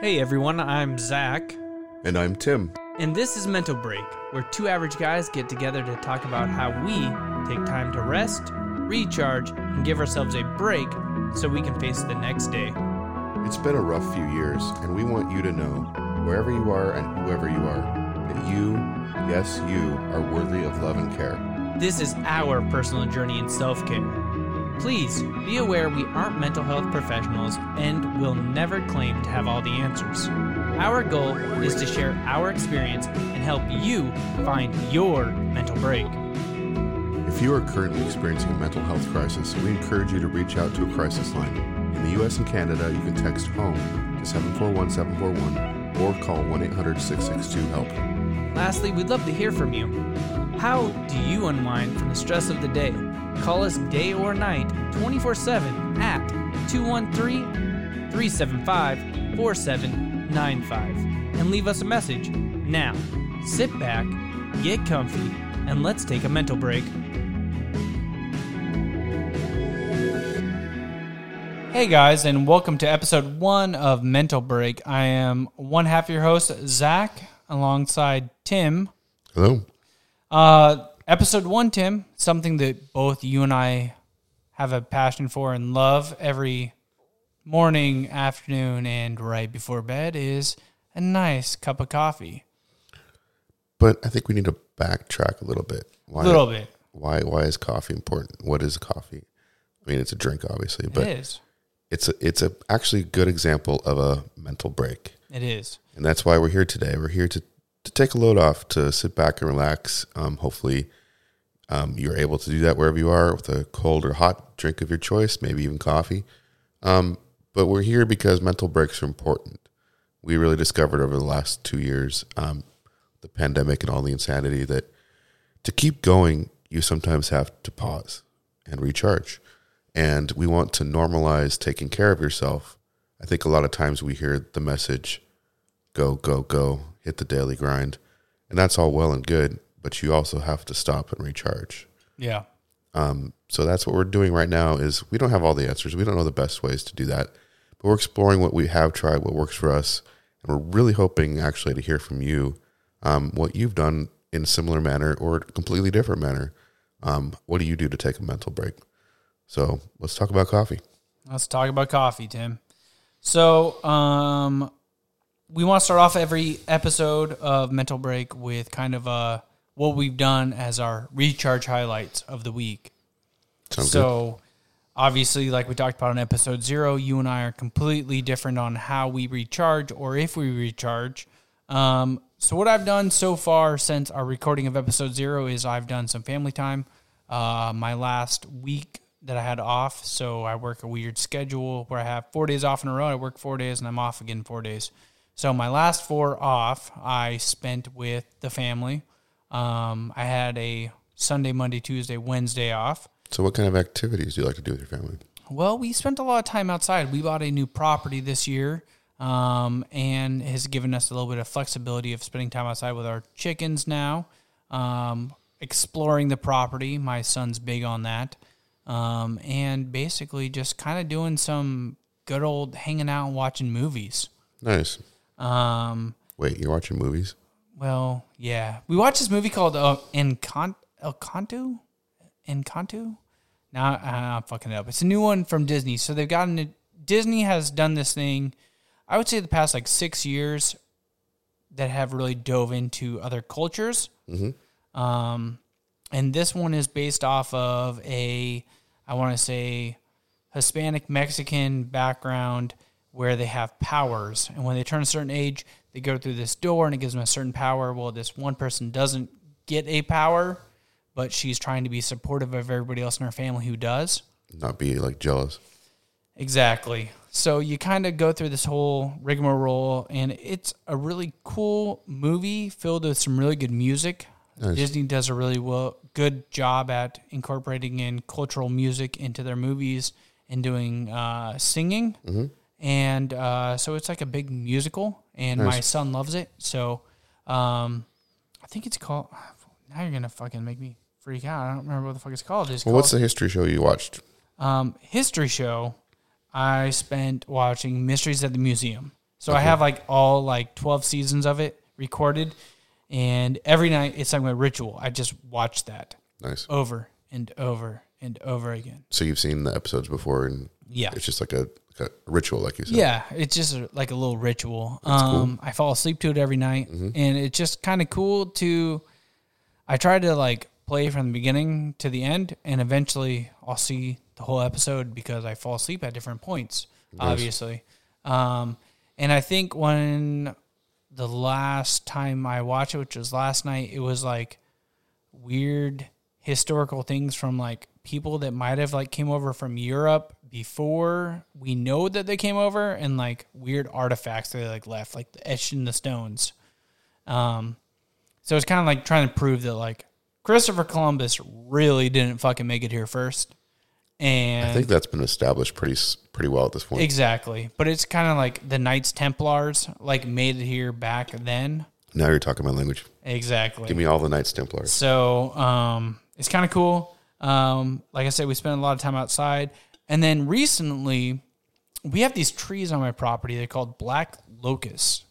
Hey everyone, I'm Zach, And I'm Tim. and this is Mental Break, where two average guys get together to talk about how we take time to rest, recharge, and give ourselves a break so we can face the next day. It's been a rough few years, and we want you to know, wherever you are and whoever you are, that you, yes, you, are worthy of love and care. This is our personal journey in self care. Please be aware we aren't mental health professionals and will never claim to have all the answers. Our goal is to share our experience and help you find your mental break. If you are currently experiencing a mental health crisis, we encourage you to reach out to a crisis line. In the US and Canada, you can text HOME to 741 741 or call 1 800 662 HELP. Lastly, we'd love to hear from you. How do you unwind from the stress of the day? Call us day or night 24 7 at 213 375 4795 and leave us a message. Now, sit back, get comfy, and let's take a mental break. Hey guys, and welcome to episode one of Mental Break. I am one half of your host, Zach, alongside Tim. Hello. Uh, episode one, Tim, something that both you and I have a passion for and love every morning, afternoon, and right before bed is a nice cup of coffee. But I think we need to backtrack a little bit. Why, A little bit. Why, why is coffee important? What is coffee? I mean, it's a drink, obviously, but it is. it's a, it's a actually good example of a mental break. It is. and that's why we're here today. We're here to to take a load off, to sit back and relax. Um, hopefully, um, you're able to do that wherever you are with a cold or hot drink of your choice, maybe even coffee. Um, but we're here because mental breaks are important. We really discovered over the last two years, um, the pandemic and all the insanity, that to keep going, you sometimes have to pause and recharge. And we want to normalize taking care of yourself. I think a lot of times we hear the message, go, go, go, hit the daily grind. And that's all well and good, but you also have to stop and recharge. Yeah. Um, so that's what we're doing right now is we don't have all the answers. We don't know the best ways to do that, but we're exploring what we have tried, what works for us. And we're really hoping actually to hear from you um, what you've done in a similar manner or a completely different manner. Um, what do you do to take a mental break? So let's talk about coffee. Let's talk about coffee, Tim. So, um, we want to start off every episode of Mental Break with kind of uh, what we've done as our recharge highlights of the week. Sounds good. so, obviously, like we talked about in episode zero, you and I are completely different on how we recharge or if we recharge. Um, so, what I've done so far since our recording of episode zero is I've done some family time. Uh, my last week that I had off, so I work a weird schedule where I have four days off in a row. I work four days and I'm off again four days. So my last four off, I spent with the family. Um, I had a Sunday, Monday, Tuesday, Wednesday off. So what kind of activities do you like to do with your family? Well, we spent a lot of time outside. We bought a new property this year, um, and has given us a little bit of flexibility of spending time outside with our chickens now, um, exploring the property. My son's big on that, um, and basically just kind of doing some good old hanging out and watching movies. Nice. Um, Wait, you're watching movies? Well, yeah, we watched this movie called uh, Encant- El Canto, Encanto. Now I'm fucking it up. It's a new one from Disney. So they've gotten it. Disney has done this thing. I would say the past like six years that have really dove into other cultures. Um, and this one is based off of a, I want to say, Hispanic Mexican background where they have powers, and when they turn a certain age, they go through this door and it gives them a certain power. Well, this one person doesn't get a power, but she's trying to be supportive of everybody else in her family who does. Not be like jealous. Exactly. So you kind of go through this whole rigmarole, and it's a really cool movie filled with some really good music. Nice. Disney does a really well, good job at incorporating in cultural music into their movies and doing uh, singing. And uh, so it's like a big musical, and my son loves it. So um, I think it's called. Now you're gonna fucking make me freak out. I don't remember what the fuck it's called. It's Well, called what's the history show you watched? um, history show. I spent watching Mysteries at the Museum. So I have like all like 12 seasons of it recorded. And every night it's like my ritual. I just watch that Nice. over and over and over again. So you've seen the episodes before, and Yeah. it's just like a, a ritual, like you said. Yeah, it's just a- like a little ritual. Um, I fall asleep to it every night, and it's just kind of cool to. I try to like play from the beginning to the end, and eventually I'll see the whole episode because I fall asleep at different points. Obviously, um, and I think when the last time I watched it, which was last night, it was like weird historical things from like people that might have like came over from Europe before we know that they came over and like weird artifacts that they like left like the etched in the stones um so it's kind of like trying to prove that like Christopher Columbus really didn't fucking make it here first and I think that's been established pretty s- pretty well at this point. exactly but it's kind of like the Knights Templars like made it here back then now you're talking my language. exactly Give me all the Knights Templars. So um, it's kind of cool. Um, like I said, we spent a lot of time outside. And then recently, we have these trees on my property. They're called black locusts.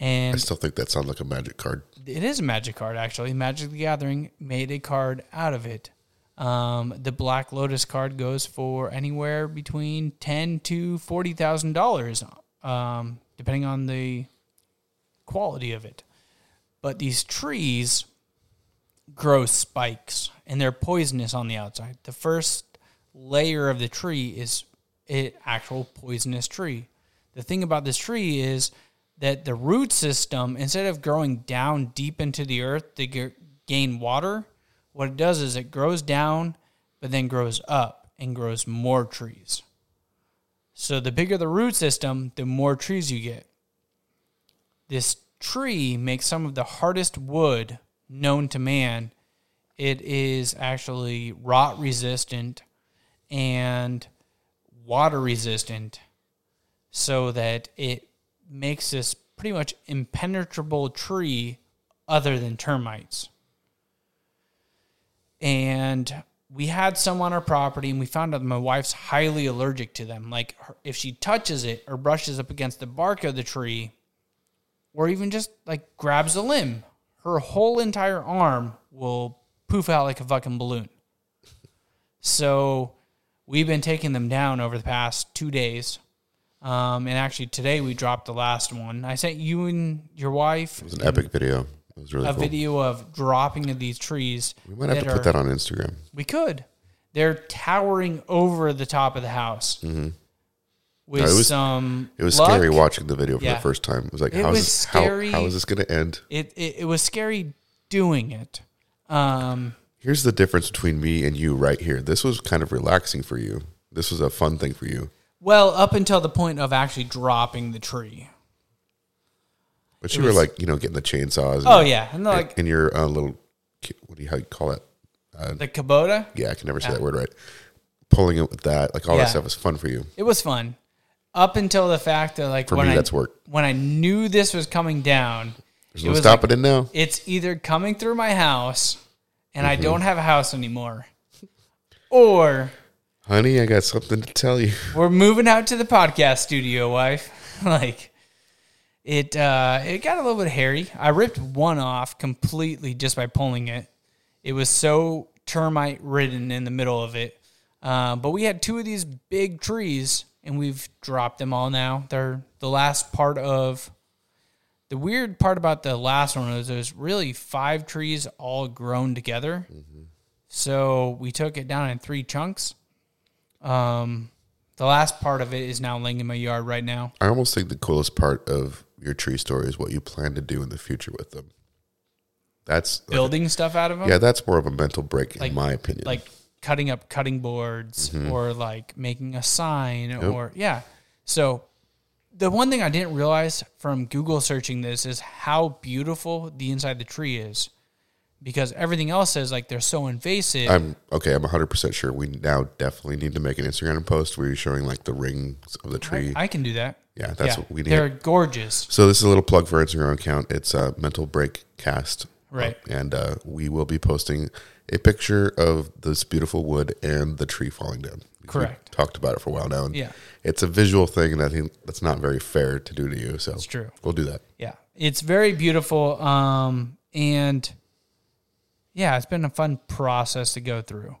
I still think that sounds like a magic card. it is a magic card, actually. Magic the Gathering made a card out of it. Um, the Black Lotus card goes for anywhere between ten to forty thousand dollars, um, depending on the quality of it. But these trees grow spikes, and they're poisonous on the outside. The first layer of the tree is an actual poisonous tree. The thing about this tree is that the root system, instead of growing down deep into the earth to g- gain water, what it does is it grows down, but then grows up and grows more trees. So the bigger the root system, the more trees you get. This tree makes some of the hardest wood known to man. It is actually rot resistant and water resistant so that it makes this pretty much impenetrable tree other than termites. And we had some on our property and we found out my wife's highly allergic to them. Like her, if she touches it or brushes up against the bark of the tree or even just like grabs a limb, her whole entire arm will poof out like a fucking balloon. So we've been taking them down over the past two days. Um, and actually today we dropped the last one. I sent you and your wife It was an epic video. It was really a cool. video of dropping of these trees. We might have to are- put that on Instagram. We could. They're towering over the top of the house Mm-hmm. No, it was- some. It was luck, scary watching the video for Yeah. the first time. It was like, It how's was this, how, scary. how is this going to end? It, it it was scary doing it. Um, Here's the difference between me and you right here. This was kind of relaxing for you. This was a fun thing for you. well, up until the point of actually dropping the tree. But you were like, you know, getting the chainsaws. And, Oh yeah, and like in your uh, little, what do you, how you call it? the Kubota. Yeah, I can never say that word right. Pulling it with that, like all Yeah. that stuff was fun for you. It was fun. Up until the fact that like For when me, I that's work. when I knew this was coming down, There's it no was stopping like, it now. it's either coming through my house and Mm-hmm. I don't have a house anymore, or Honey, I got something to tell you. we're moving out to the podcast studio, wife. like it uh it got a little bit hairy. I ripped one off completely just by pulling it. It was so termite ridden in the middle of it. Uh, but we had two of these big trees and we've dropped them all now. They're the last part of the weird part about the last one was there's really five trees all grown together. So we took it down in three chunks. Um, the last part of it is now laying in my yard right now. I almost think the coolest part of your tree story is what you plan to do in the future with them. That's Building stuff out of them, yeah, that's more of a mental break Like- in my opinion. like cutting up cutting boards Mm-hmm. or like making a sign or yeah. So the one thing I didn't realize from Google searching this is how beautiful the inside of the tree is. Because everything else says like they're so invasive. I'm okay. I'm 100 percent sure. We now definitely need to make an Instagram post where you're showing like the rings of the tree. I, I can do that. yeah, that's yeah, what we need. They're gorgeous. So this is a little plug for our Instagram account. It's uh, Mental Break Cast, Right. and uh, we will be posting a picture of this beautiful wood and the tree falling down. Correct. talked about it for a while now, and Yeah. it's a visual thing, and I think that's not very fair to do to you. So It's true. we'll do that. Yeah, it's very beautiful. Um, and yeah, it's been a fun process to go through.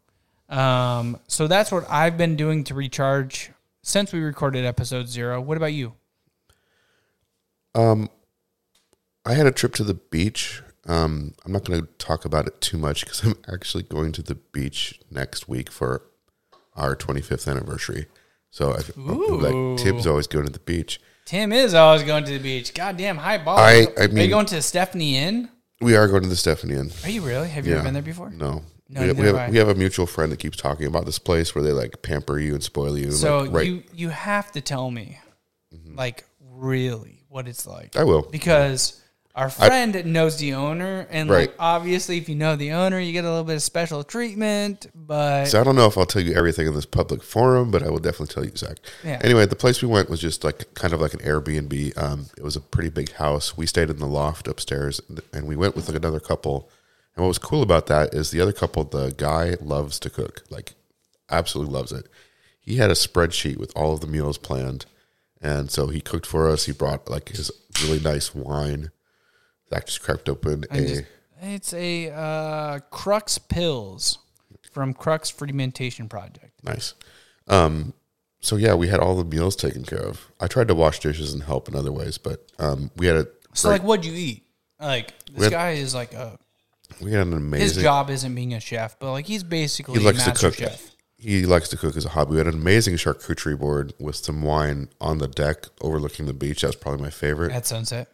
Um, so that's what I've been doing to recharge since we recorded episode zero. What about you? Um, I had a trip to the beach. Um, I'm not going to talk about it too much because I'm actually going to the beach next week for our 25th anniversary. So I, like Tibbs always going to the beach. Tim is always going to the beach. Goddamn high ball. I- I Are you mean- going to the Stephanie Inn? We are going to the Stephanie Inn. Are you really? Have you ever been there before? No. No, we, we have, I. we have a mutual friend that keeps talking about this place where they like pamper you and spoil you. So like, right. you you have to tell me, mm-hmm. like really, what it's like. I will. because our friend knows the owner, and Right. like obviously, if you know the owner, you get a little bit of special treatment. But So I don't know if I'll tell you everything in this public forum, but I will definitely tell you, Zach. Yeah. Anyway, the place we went was just like kind of like an Airbnb. Um, it was a pretty big house. We stayed in the loft upstairs, and we went with like another couple. And what was cool about that is the other couple, the guy loves to cook, like absolutely loves it. He had a spreadsheet with all of the meals planned, and so he cooked for us. He brought like his really nice wine. Just cracked open a. just, it's a uh, Crux Pilz from Crux Fermentation Project. Nice. Um, so yeah, we had all the meals taken care of. I tried to wash dishes and help in other ways, but um, we had a So, like, what'd you eat? Like, this had- guy is like a we had an amazing. his job isn't being a chef, but like he's basically he a likes to cook. chef. He likes to cook as a hobby. We had an amazing charcuterie board with some wine on the deck overlooking the beach. That was probably my favorite. at sunset.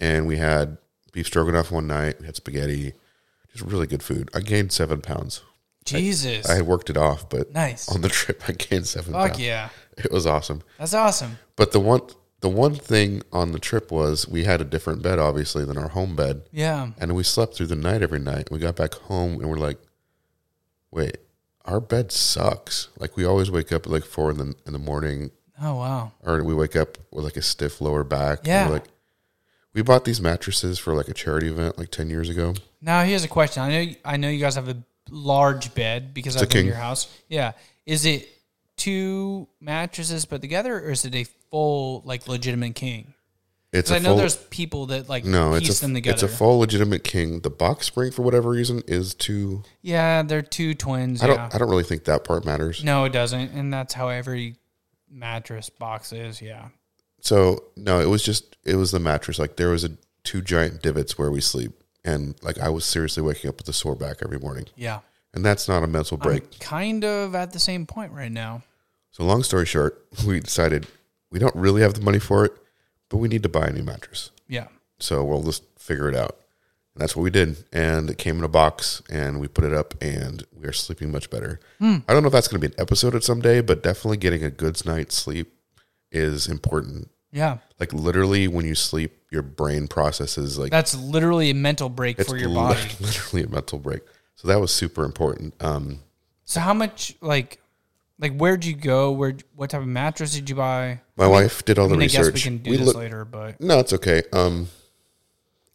And we had beef stroganoff one night. We had spaghetti. Just really good food. I gained seven pounds. Jesus, I had worked it off, but nice. on the trip I gained seven Fuck pounds. yeah, It was awesome. that's awesome. But the one the one thing on the trip was we had a different bed obviously than our home bed. Yeah, And we slept through the night every night. We got back home and we're like, wait, our bed sucks. Like we always wake up at like four in the in the morning, oh wow, or we wake up with like a stiff lower back. Yeah. we're like we bought these mattresses for like a charity event like ten years ago. Now here's a question. I know I know you guys have a large bed because a I've been to your house. Yeah. Is it two mattresses put together or is it a full like legitimate king? It's I know full there's people that like no, piece it's a them together. it's a full legitimate king. The box spring for whatever reason is two yeah, they're two twins. I don't. I don't really think that part matters. no, it doesn't. And that's how every mattress box is. Yeah. So no, it was just it was the mattress. Like there was a two giant divots where we sleep, and like I was seriously waking up with a sore back every morning, Yeah. and that's not a mental break. I'm kind of at the same point right now. So long story short, we decided we don't really have the money for it, but we need to buy a new mattress. Yeah. So we'll just figure it out. And that's what we did. And it came in a box and we put it up and we are sleeping much better. Hmm. I don't know if that's going to be an episode at some day, but definitely getting a good night's sleep is important. Yeah. Like literally when you sleep, your brain processes like That's literally a mental break for your li- body. literally a mental break. So that was super important. Um, So how much like like where'd you go? Where what type of mattress did you buy? my wife did all I the mean, I guess research. we can do We this look- later, but no, it's okay. Um,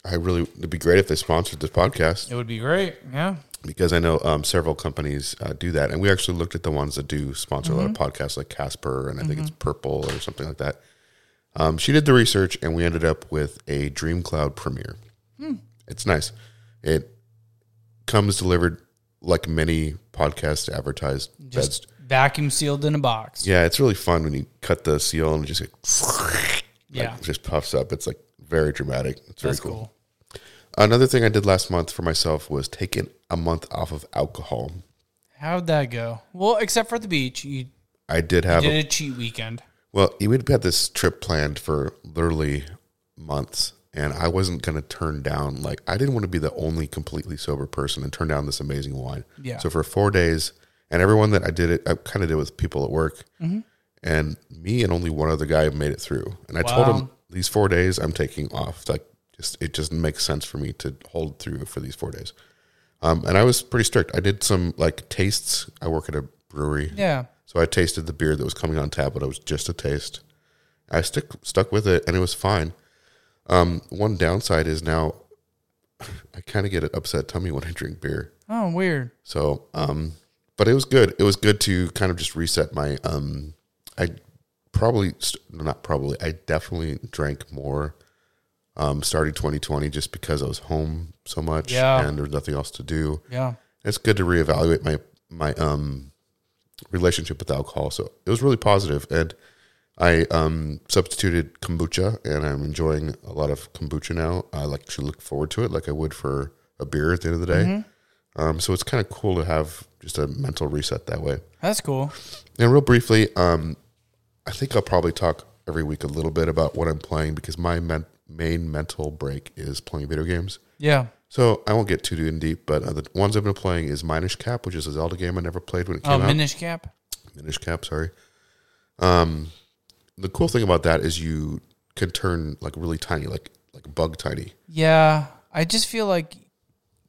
I really it'd be great if they sponsored this podcast. it would be great. Yeah. Because I know um, several companies uh, do that, and we actually looked at the ones that do sponsor a lot of podcasts, like Casper, and I think it's Purple or something like that. Um, she did the research, and we ended up with a DreamCloud Premier. It's nice. It comes delivered like many podcasts advertised beds. Just vacuum sealed in a box. Yeah, it's really fun when you cut the seal and it just like, Yeah. it just puffs up. It's like very dramatic. It's very That's cool. cool. Another thing I did last month for myself was take taking a month off of alcohol. How'd that go? Well, except for the beach. You I did have did a a cheat weekend. Well, we'd had this trip planned for literally months, and I wasn't going to turn down. Like, I didn't want to be the only completely sober person and turn down this amazing wine. Yeah. So for four days, and everyone that I did it, I kind of did with people at work, Mm-hmm. and me and only one other guy made it through. And I told him these four days I'm taking off. Like, just it just makes sense for me to hold through for these four days. Um, and I was pretty strict. I did some like tastes. I work at a brewery. Yeah. So I tasted the beer that was coming on tap, but it was just a taste. I stick stuck with it, and it was fine. Um, one downside is now I kind of get an upset tummy when I drink beer. Oh, weird. So, um, but it was good. It was good to kind of just reset my. Um, I probably not probably. I definitely drank more. Um, starting 2020 just because I was home so much Yeah. and there was nothing else to do. Yeah. It's good to reevaluate my my um relationship with alcohol. So it was really positive, and I um substituted kombucha, and I'm enjoying a lot of kombucha now. I like to look forward to it, like I would for a beer at the end of the day. Um, so it's kind of cool to have just a mental reset that way. That's cool. And real briefly, um, I think I'll probably talk every week a little bit about what I'm playing because my men- main mental break is playing video games. Yeah. So I won't get too in deep, but uh, the ones I've been playing is Minish Cap, which is a Zelda game I never played when it Oh, came out. Minish Cap. Minish Cap, sorry. Um, the cool thing about that is you can turn like really tiny, like like bug tiny. Yeah. I just feel like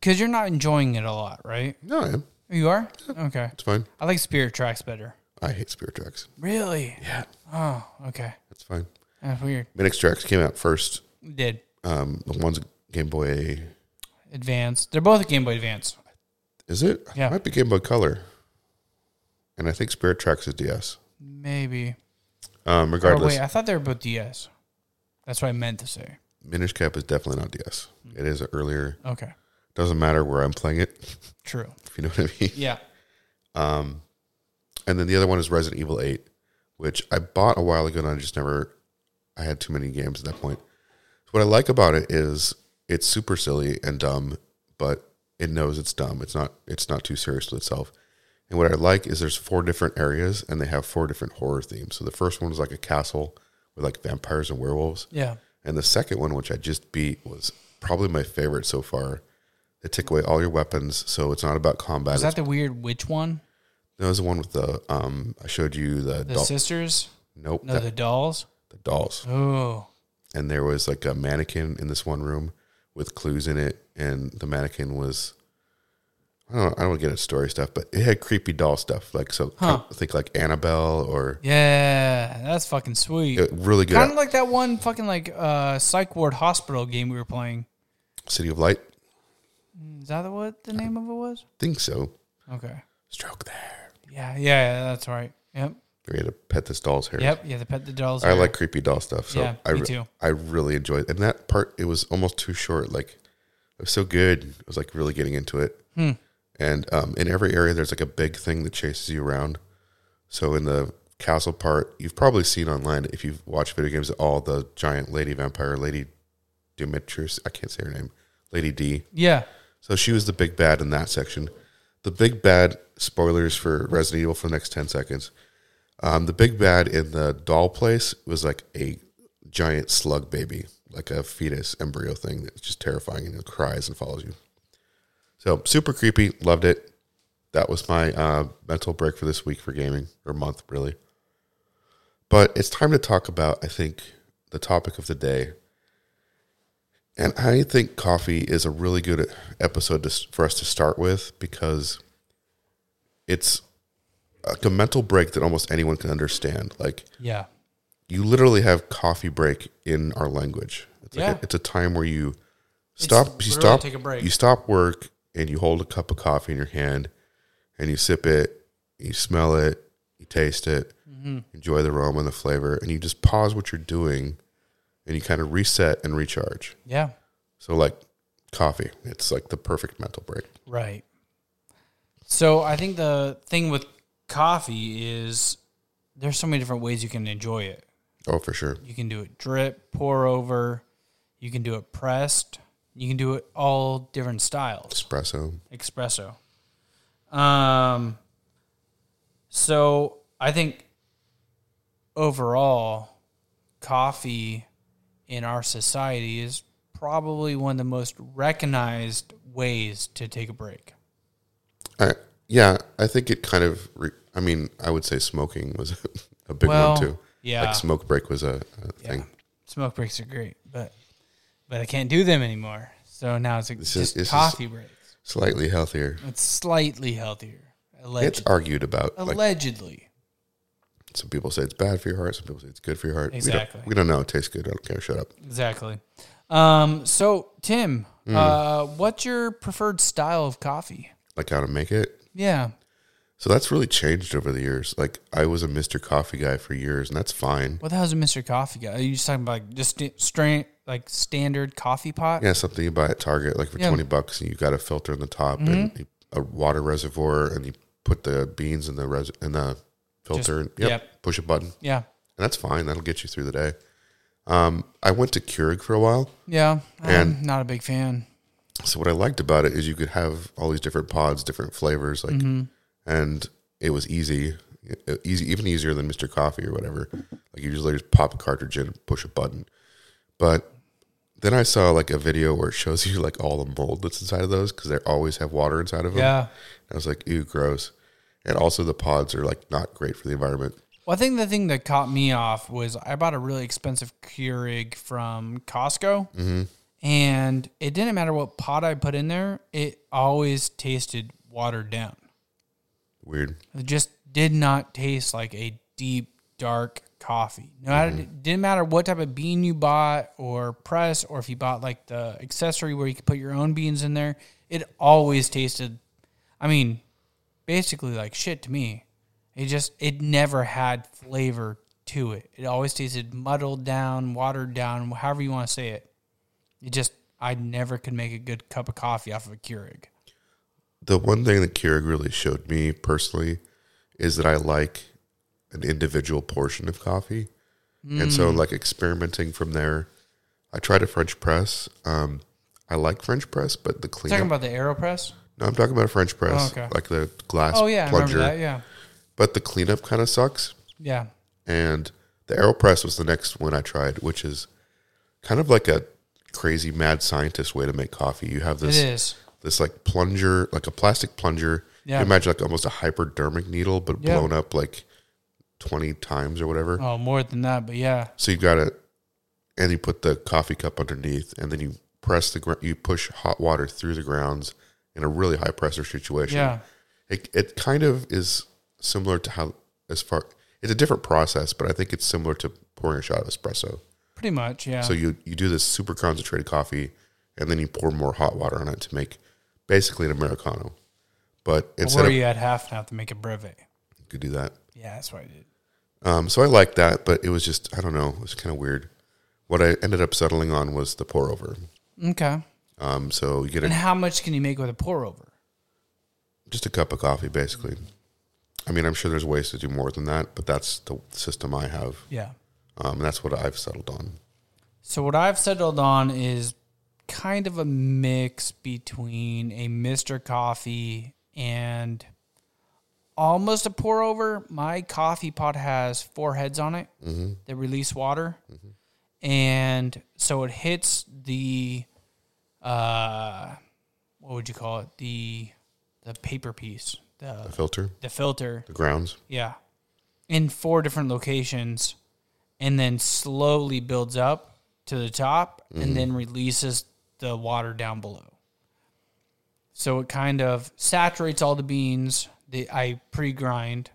because you're not enjoying it a lot, right? No, I am. You are. Okay. It's fine. I like Spirit Tracks better. I hate Spirit Tracks. Really? Yeah, Oh, okay. that's fine. That's weird. Minish Tracks came out first. We did Um, the one's Game Boy. Advance. They're both Game Boy Advance. Is it? Yeah. It might be Game Boy Color. And I think Spirit Tracks is DS. Maybe. Um, Oh regardless, wait, I thought they were both DS. That's what I meant to say. Minish Cap is definitely not DS. It is earlier. Okay. Doesn't matter where I'm playing it, True. if you know what I mean. Yeah. Um, and then the other one is Resident Evil 8, which I bought a while ago and I just never, I had too many games at that point. What I like about it is it's super silly and dumb, but it knows it's dumb. It's not, it's not too serious with itself. And what I like is there's four different areas and they have four different horror themes. So the first one is like a castle with like vampires and werewolves. Yeah. And the second one, which I just beat, was probably my favorite so far. They take away all your weapons, so it's not about combat. Is It's that the weird witch one? that was the one with the um. I showed you the, The doll. sisters? Nope, No, that- the dolls. the dolls. Oh. And there was like a mannequin in this one room with clues in it, and the mannequin was. I don't. I don't get into story stuff, but it had creepy doll stuff. Like so, Huh. think like Annabelle or Yeah, that's fucking sweet. uh, really good. Kind of like that one fucking like uh psych ward hospital game we were playing. City of Light. Is that what the name of it was? Think so. Okay. Stroke there. Yeah, yeah, yeah, that's right. Yep. We had to pet this doll's hair. Yep. Yeah, the pet the dolls. I hair. like creepy doll stuff. So Yeah, I, me too. I really enjoyed it. And that part, it was almost too short. Like, it was so good. I was like really getting into it. Hmm. And um, in every area, there's like a big thing that chases you around. So in the castle part, you've probably seen online, if you've watched video games at all, the giant lady vampire, Lady Demetrius, I can't say her name, Lady D. Yeah. So she was the big bad in that section. The big bad, spoilers for Resident Evil for the next 10 seconds. Um, the big bad in the doll place was like a giant slug baby, like a fetus embryo thing that's just terrifying and it cries and follows you. So super creepy. Loved it. That was my uh, mental break for this week for gaming, or month, really. But it's time to talk about, I think, the topic of the day. And I think coffee is a really good episode to, for us to start with because it's like a mental break that almost anyone can understand. Like Yeah. you literally have coffee break in our language. It's like Yeah. a, it's a time where you stop. You stop. take a break. You stop work and you hold a cup of coffee in your hand and you sip it. You smell it. You taste it. Mm-hmm. Enjoy the aroma and the flavor, and you just pause what you're doing, and you kind of reset and recharge. Yeah. So like coffee, it's like the perfect mental break. Right. So I think the thing with coffee is there's so many different ways you can enjoy it. Oh, for sure. You can do it drip, pour over. You can do it pressed. You can do it all different styles. Espresso. Espresso. Um. So I think overall, coffee in our society is probably one of the most recognized ways to take a break. I, yeah, I think it kind of. Re, I mean, I would say smoking was a big Well, one too. yeah. like smoke break was a, a Yeah. thing. Smoke breaks are great, but but I can't do them anymore. So now it's like This just is- coffee breaks. Slightly healthier. It's slightly healthier. It's argued about. Like Allegedly. some people say it's bad for your heart. Some people say it's good for your heart. Exactly. We don't, we don't know. It tastes good. I don't care. Shut up. Exactly. Um, so Tim, Hmm. uh, what's your preferred style of coffee? Like how to make it. Yeah. So that's really changed over the years. Like I was a Mr. Coffee guy for years, and that's fine. What the hell's a Mr. Coffee guy? Are you just talking about like just st- straight like standard coffee pot? Yeah, something you buy at Target, like for Yeah. twenty bucks, and you got a filter in the top and you, a water reservoir, and you put the beans in the res- in the filter. and, yep, yep. push a button, Yeah. and that's fine. That'll get you through the day. Um, I went to Keurig for a while. Yeah. And- I'm not a big fan. So what I liked about it is you could have all these different pods, different flavors, like, and it was easy, easy, even easier than Mr. Coffee or whatever. Like you just like just pop a cartridge in, and push a button. But then I saw like a video where it shows you like all the mold that's inside of those because they always have water inside of them. Yeah. I was like, ew, gross. And also the pods are like not great for the environment. Well, I think the thing that caught me off was I bought a really expensive Keurig from Costco, Mm-hmm. And it didn't matter what pot I put in there; it always tasted watered down. Weird. It just did not taste like a deep, dark coffee. No Mm-hmm. it didn't matter what type of bean you bought or press, or if you bought like the accessory where you could put your own beans in there. It always tasted, I mean, basically like shit to me. It just, it never had flavor to it. It always tasted muddled down, watered down, however you want to say it. It just, I never could make a good cup of coffee off of a Keurig. The one thing that Keurig really showed me personally is that I like an individual portion of coffee. And so, Mm. like, experimenting from there, I tried a French press. Um, I like French press, but the clean Talking about the AeroPress? no, I'm talking about a French press, Oh, okay. like the glass Oh, yeah, I plunger. remember that. Yeah. But the cleanup kind of sucks. Yeah. And the AeroPress was the next one I tried, which is kind of like a crazy mad scientist way to make coffee. You have this is. this like plunger, like a plastic plunger. Yeah. You imagine like almost a hypodermic needle, but Yeah. blown up like twenty times or whatever. Oh, more than that, but yeah. So you got it, and you put the coffee cup underneath, and then you press the gr- you push hot water through the grounds in a really high pressure situation. Yeah. It it kind of is similar to how as far it's a different process, but I think it's similar to pouring a shot of espresso. Pretty much, yeah. So you you do this super concentrated coffee, and then you pour more hot water on it to make basically an americano. But instead or of you had half now to make a breve. you could do that. Yeah, that's what I did. Um, so I liked that, but it was just I don't know, it was kind of weird. What I ended up settling on was the pour over. Okay. Um, so you get it And a, how much can you make with a pour over? just a cup of coffee, basically. I mean, I'm sure there's ways to do more than that, but that's the system I have. Yeah. Um, and that's what I've settled on. So what I've settled on is kind of a mix between a Mr. Coffee and almost a pour over. My coffee pot has four heads on it that release water. And so it hits the uh what would you call it? The the paper piece. The The filter, the filter. the grounds. Yeah. In four different locations and then slowly builds up to the top and then releases the water down below. So it kind of saturates all the beans that I pre grind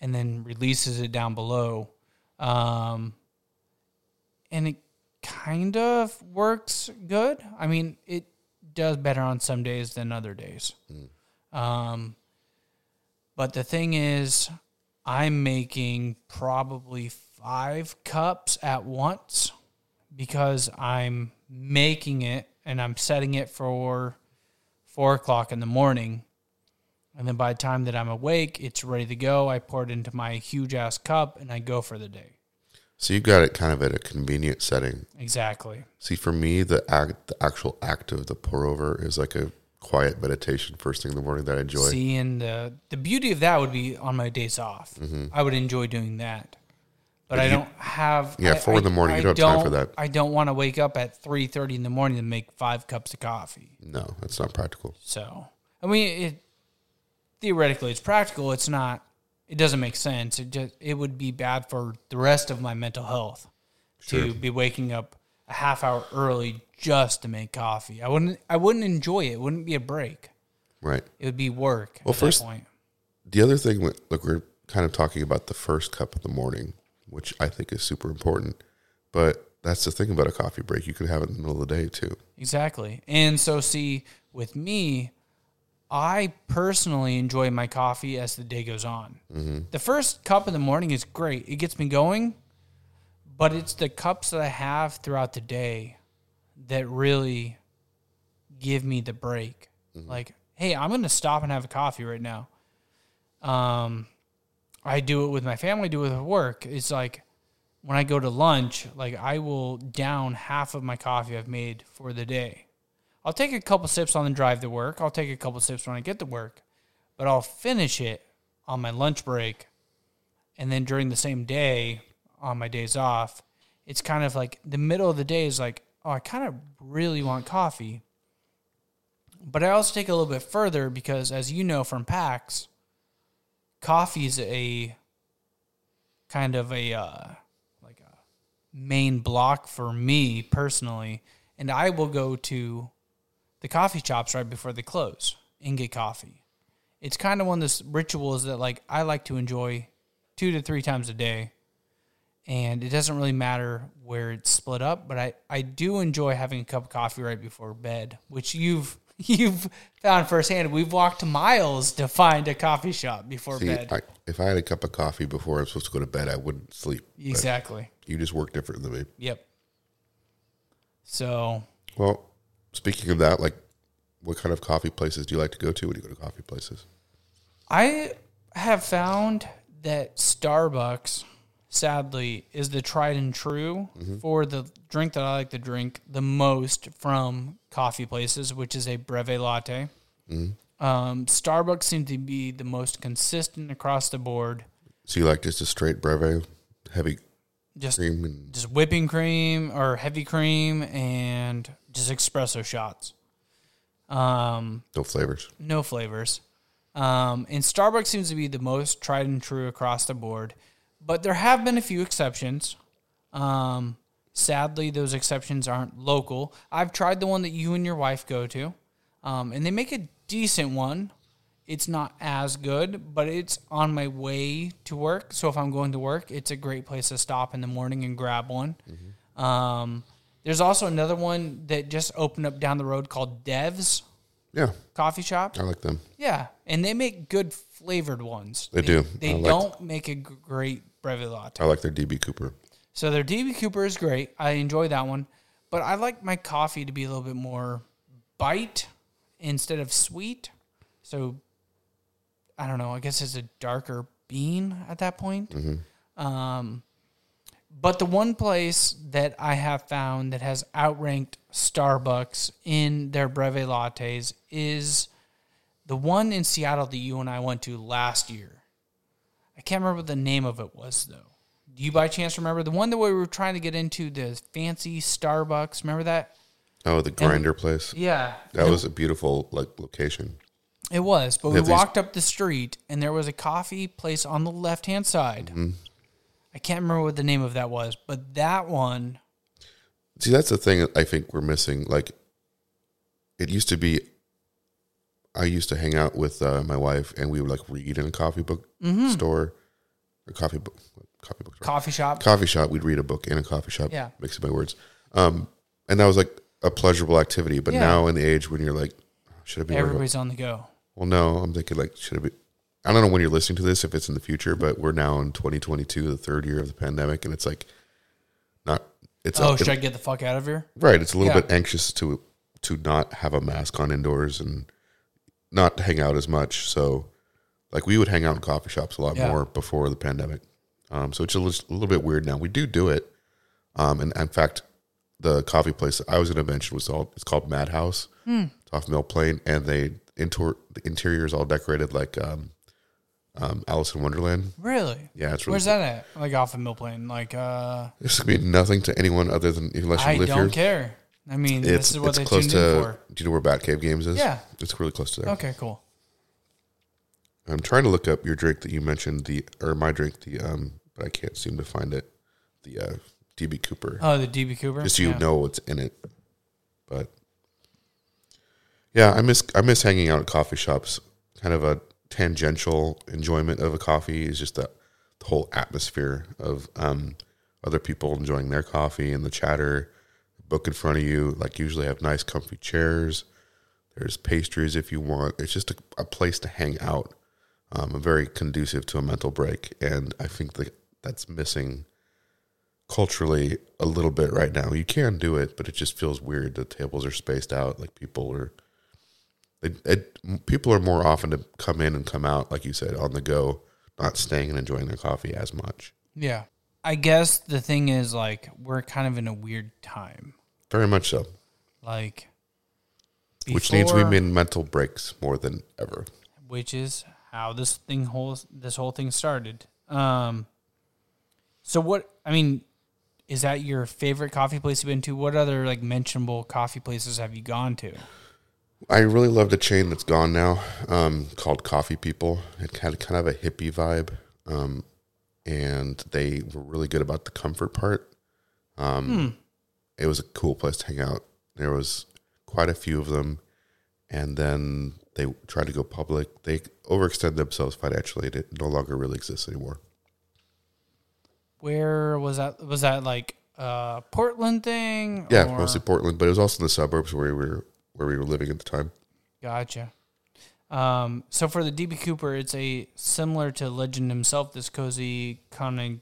and then releases it down below. Um, and it kind of works good. I mean, it does better on some days than other days. Um, but the thing is, I'm making probably five cups at once because I'm making it and I'm setting it for four o'clock in the morning. And then by the time that I'm awake, it's ready to go. I pour it into my huge ass cup and I go for the day. So you've got it kind of at a convenient setting. Exactly. See, for me, the act, the actual act of the pour over is like a quiet meditation first thing in the morning that I enjoy. See, and the the beauty of that would be on my days off. Mm-hmm. I would enjoy doing that, but, I you- don't have. Yeah, I- four in the I- morning, you I don't have time for that. I don't want to wake up at three thirty in the morning to make five cups of coffee. No, that's not practical. So, I mean, it theoretically it's practical. It's not. It doesn't make sense. It just it would be bad for the rest of my mental health to be waking up a half hour early just to make coffee. I wouldn't. I wouldn't enjoy it. It wouldn't be a break. Right. It would be work. Well, at first-. The other thing, look, we're kind of talking about the first cup of the morning, which I think is super important. But that's the thing about a coffee break. You can have it in the middle of the day too. Exactly. And so, see, with me, I personally enjoy my coffee as the day goes on. Mm-hmm. The first cup in the morning is great; it gets me going. But it's the cups that I have throughout the day that really give me the break. Like, hey, I'm going to stop and have a coffee right now. Um, I do it with my family, do it with work. It's like when I go to lunch, like I will down half of my coffee I've made for the day. I'll take a couple sips on the drive to work. I'll take a couple sips when I get to work, but I'll finish it on my lunch break. And then during the same day, on my days off, it's kind of like the middle of the day is like, oh, I kind of really want coffee. But I also take a little bit further because, as you know from PAX, coffee is a kind of a uh, like a main block for me personally, and I will go to the coffee shops right before they close and get coffee. It's kind of one of those rituals that like I like to enjoy two to three times a day. And it doesn't really matter where it's split up, but I, I do enjoy having a cup of coffee right before bed, which you've you've found firsthand. We've walked miles to find a coffee shop before See, bed. I, if I had a cup of coffee before I'm supposed to go to bed, I wouldn't sleep. But exactly. You just work different than me. Yep. So Well, speaking of that, like, what kind of coffee places do you like to go to when you go to coffee places? I have found that Starbucks, sadly, is the tried and true for the drink that I like to drink the most from coffee places, which is a breve latte. Um, Starbucks seems to be the most consistent across the board. So you like just a straight breve, heavy Just cream, and just whipping cream or heavy cream and just espresso shots. Um, no flavors. no flavors. Um, and Starbucks seems to be the most tried and true across the board, but there have been a few exceptions. Um, sadly, those exceptions aren't local. I've tried the one that you and your wife go to, um, and they make a decent one. It's not as good, but it's on my way to work. So if I'm going to work, it's a great place to stop in the morning and grab one. Um, there's also another one that just opened up down the road called Dev's Yeah, Coffee Shop. I like them. Yeah, and they make good flavored ones. They do. They I like- don't make a great I like their DB Cooper. So their DB Cooper is great. I enjoy that one, but I like my coffee to be a little bit more bite instead of sweet. So I don't know. I guess it's a darker bean at that point. Um, but the one place that I have found that has outranked Starbucks in their breve lattes is the one in Seattle that you and I went to last year. I can't remember what the name of it was though. Do you by chance remember the one that we were trying to get into the fancy Starbucks? Remember that? Oh, the grinder place. Yeah, That was a beautiful like location. it was. But we these- walked up the street and there was a coffee place on the left hand side. Mm-hmm. I can't remember what the name of that was, but that one See, that's the thing I think we're missing. Like, it used to be. I used to hang out with uh, my wife, and we would like read in a coffee book Mm-hmm. store, or coffee book, coffee book store, coffee shop. coffee shop. We'd read a book in a coffee shop. Yeah. mixing my words. Um, and that was like a pleasurable activity. But Yeah. now in the age when you're like, should I be? Everybody's on the go. Well, no, I'm thinking like, should I be? I don't know when you're listening to this, if it's in the future, but we're now in 2022, the third year of the pandemic, and it's like, not. It's Oh, it- should I get the fuck out of here? Right. It's a little Yeah. bit anxious to to not have a mask on indoors and not to hang out as much. So, like we would hang out in coffee shops a lot Yeah. more before the pandemic. Um, so it's a little, a little bit weird now. We do do it. Um, and in fact, the coffee place I was going to mention was all it's called Madhouse. It's off Mill Plain, and they inter the interior is all decorated like um, um, Alice in Wonderland. Really? Yeah, it's really Where's that at? Like off of Mill Plain. Like uh This could mean nothing to anyone other than unless you I live don't here. care. I mean, It's, this is what it's they close tuned to. in for. Do you know where Batcave Games is? Yeah. it's really close to there. Okay, cool. I'm trying to look up your drink that you mentioned, the or my drink, the um, but I can't seem to find it. The uh, DB Cooper, Oh, the DB Cooper. just so you Yeah. know what's in it. But yeah, I miss I miss hanging out at coffee shops. Kind of a tangential enjoyment of a coffee is just the, the whole atmosphere of um, other people enjoying their coffee and the chatter. Book in front of you, like usually have nice, comfy chairs. There's pastries if you want. It's just a, a place to hang out. Um, very conducive to a mental break, and I think that that's missing culturally a little bit right now. You can do it, but it just feels weird. The tables are spaced out. Like people are, it, it, people are more often to come in and come out, like you said, on the go, not staying and enjoying their coffee as much. Yeah. I guess the thing is like we're kind of in a weird time. Very much so. Like which needs we before- in mental breaks more than ever. which is how this thing whole this whole thing started. Um, so what? I mean, is that your favorite coffee place you've been to? What other like mentionable coffee places have you gone to? I really loved a chain that's gone now um, called Coffee People. It had kind of a hippie vibe, um, and they were really good about the comfort part. Um, It was a cool place to hang out. There was quite a few of them, and then they tried to go public. They overextended themselves financially. It no longer really exists anymore. Where was that? Was that like a Portland thing? Yeah, or- mostly Portland, but it was also in the suburbs where we were where we were living at the time. Gotcha. Um, so for the DB Cooper, it's a similar to Legend himself. This cozy cunning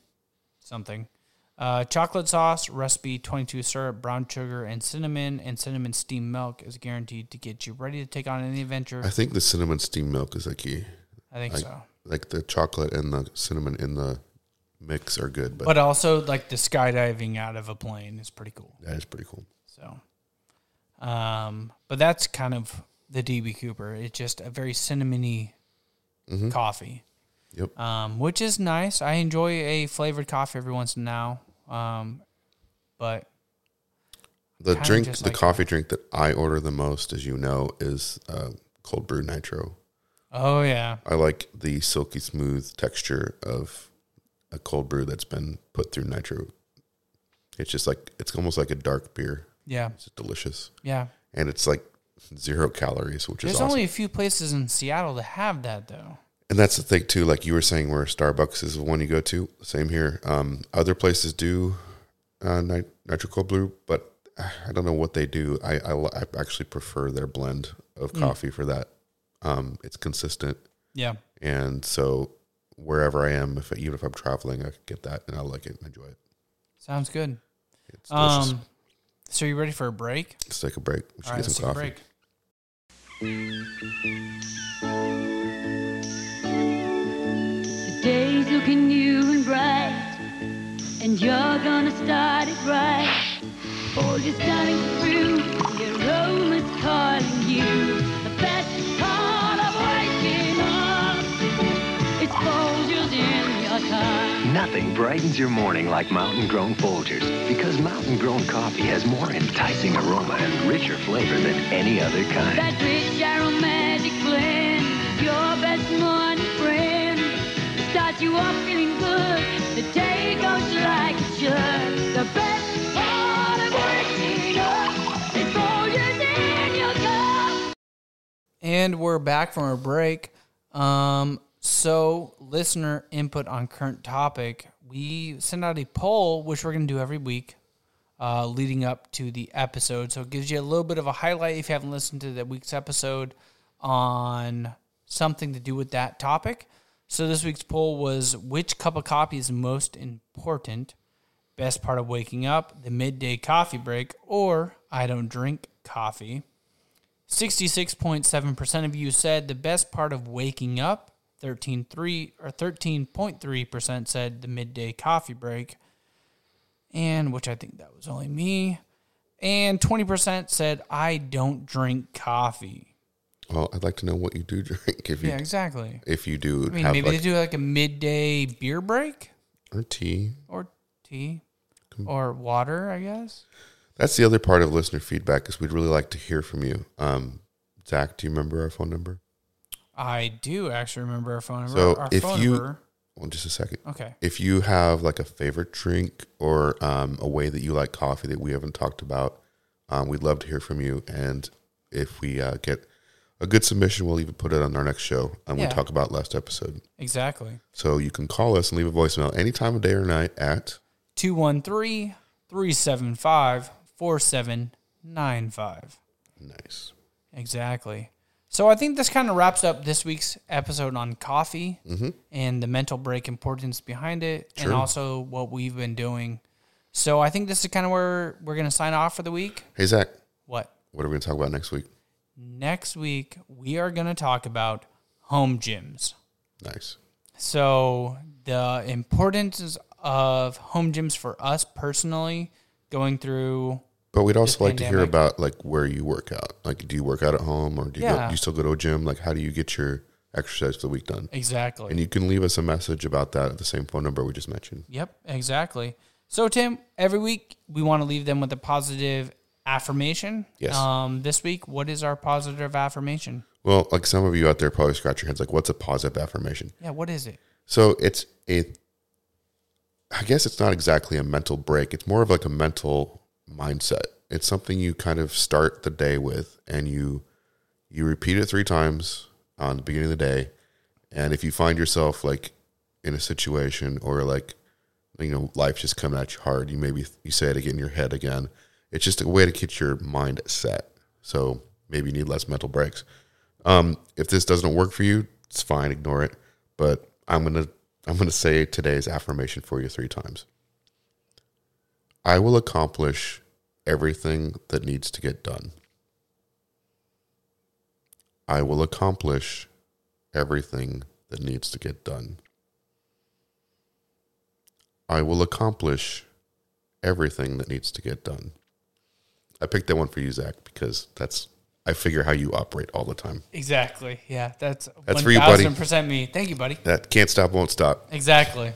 something. Uh, chocolate sauce, recipe 22 syrup, brown sugar, and cinnamon, and cinnamon steamed milk is guaranteed to get you ready to take on any adventure. I think the cinnamon steamed milk is the key. I think like- so. Like the chocolate and the cinnamon in the mix are good, but But also, like the skydiving out of a plane is pretty cool. that is pretty cool. So, um, but that's kind of the DB Cooper. It's just a very cinnamony coffee. Yep. um, which is nice. I enjoy a flavored coffee every once in a now. Um, but The drink, the like coffee drink that I order the most, as you know, is uh, cold brew nitro. oh yeah, I like the silky smooth texture of a cold brew that's been put through nitro. It's just like it's almost like a dark beer. yeah, It's delicious, yeah. and it's like zero calories, which There's is awesome. only a few places in Seattle that have that though. And that's the thing too. Like you were saying, where Starbucks is the one you go to. Same here. Um, other places do uh, nit- nitro cold brew, but I don't know what they do. I, I, I actually prefer their blend of coffee for that. Um, it's consistent, Yeah, and so wherever I am, if even if I'm traveling, I can get that, and I like it and enjoy it. sounds good. It's delicious. Um, so you ready for a break? let's take a break. We should All right, get let's some take a coffee. break. The day's looking new and bright, and you're gonna start it right. All you're starting through, your aroma's calling Nothing brightens your morning like mountain grown Folgers because mountain grown coffee has more enticing aroma and richer flavor than any other kind. That rich aromatic blend, your best morning friend. Starts you off feeling good, the day goes like it should. The best part of waking up is Folgers in your cup. And we're back from our break. Um, so listener input on current topic. We send out a poll, which we're going to do every week, uh, leading up to the episode. So it gives you a little bit of a highlight if you haven't listened to that week's episode on something to do with that topic. So this week's poll was which cup of coffee is most important? Best part of waking up, the midday coffee break, or I don't drink coffee. 66.7% of you said the best part of waking up. 13.3 or 13.3% said the midday coffee break. And which I think that was only me. And 20% said I don't drink coffee. Well, I'd like to know what you do drink. If you Yeah, exactly. if you do I mean, have maybe like they do like a midday beer break or tea, or tea or water, I guess. That's the other part of listener feedback is we'd really like to hear from you. Um, Zach, do you remember our phone number? I do actually remember our phone number. So our if phone you- number. Well, just a second. Okay. If you have like a favorite drink or um, a way that you like coffee that we haven't talked about, um, we'd love to hear from you. And if we uh, get a good submission, we'll even put it on our next show and Yeah. we talk about last episode. Exactly. So you can call us and leave a voicemail any time of day or night at 213 375 4795. nice. Exactly. So I think this kind of wraps up this week's episode on coffee mm-hmm. and the mental break importance behind it, and also what we've been doing. So I think this is kind of where we're going to sign off for the week. Hey Zach, What? what are we going to talk about next week? Next week, we are going to talk about home gyms. Nice. So the importance of home gyms for us personally, going through But we'd also like to hear about like where you work out. Like, do you work out at home or do you, go, Yeah. do you still go to a gym? Like, how do you get your exercise for the week done? exactly. And you can leave us a message about that at the same phone number we just mentioned. Yep, exactly. So Tim, every week we want to leave them with a positive affirmation. Yes. Um, this week, what is our positive affirmation? Well, like some of you out there probably scratch your heads like, what's a positive affirmation? Yeah, what is it? So it's a, I guess it's not exactly a mental break. It's more of like a mental mindset. It's something you kind of start the day with, and you you repeat it three times on the beginning of the day. And if you find yourself like in a situation or like you know life's just coming at you hard, you maybe you say it again in your head again. It's just a way to get your mind set. So maybe you need less mental breaks. Um, if this doesn't work for you, it's fine, ignore it. But I'm gonna I'm gonna say today's affirmation for you three times. I will accomplish everything that needs to get done. I will accomplish everything that needs to get done. I will accomplish everything that needs to get done. I picked that one for you, Zach, because that's I figure how you operate all the time. Exactly. Yeah, that's That's for you, buddy. percent me. Thank you, buddy. That can't stop, won't stop. Exactly.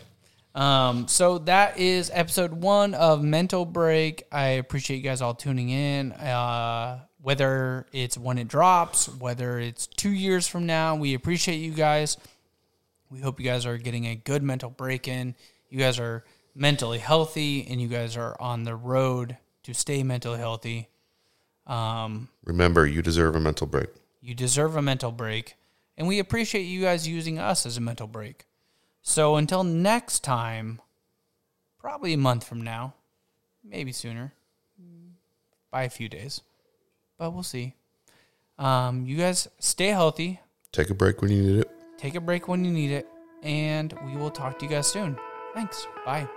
Um, so that is episode one of Mental Break. I appreciate you guys all tuning in. Uh, whether it's when it drops, whether it's two years from now, we appreciate you guys. We hope you guys are getting a good mental break in. You guys are mentally healthy and you guys are on the road to stay mentally healthy. Um, Remember, you deserve a mental break. you deserve a mental break, and we appreciate you guys using us as a mental break. So until next time, probably a month from now, maybe sooner, by a few days, but we'll see. Um, you guys stay healthy, Take a break when you need it. take a break when you need it, and we will talk to you guys soon. Thanks. Bye.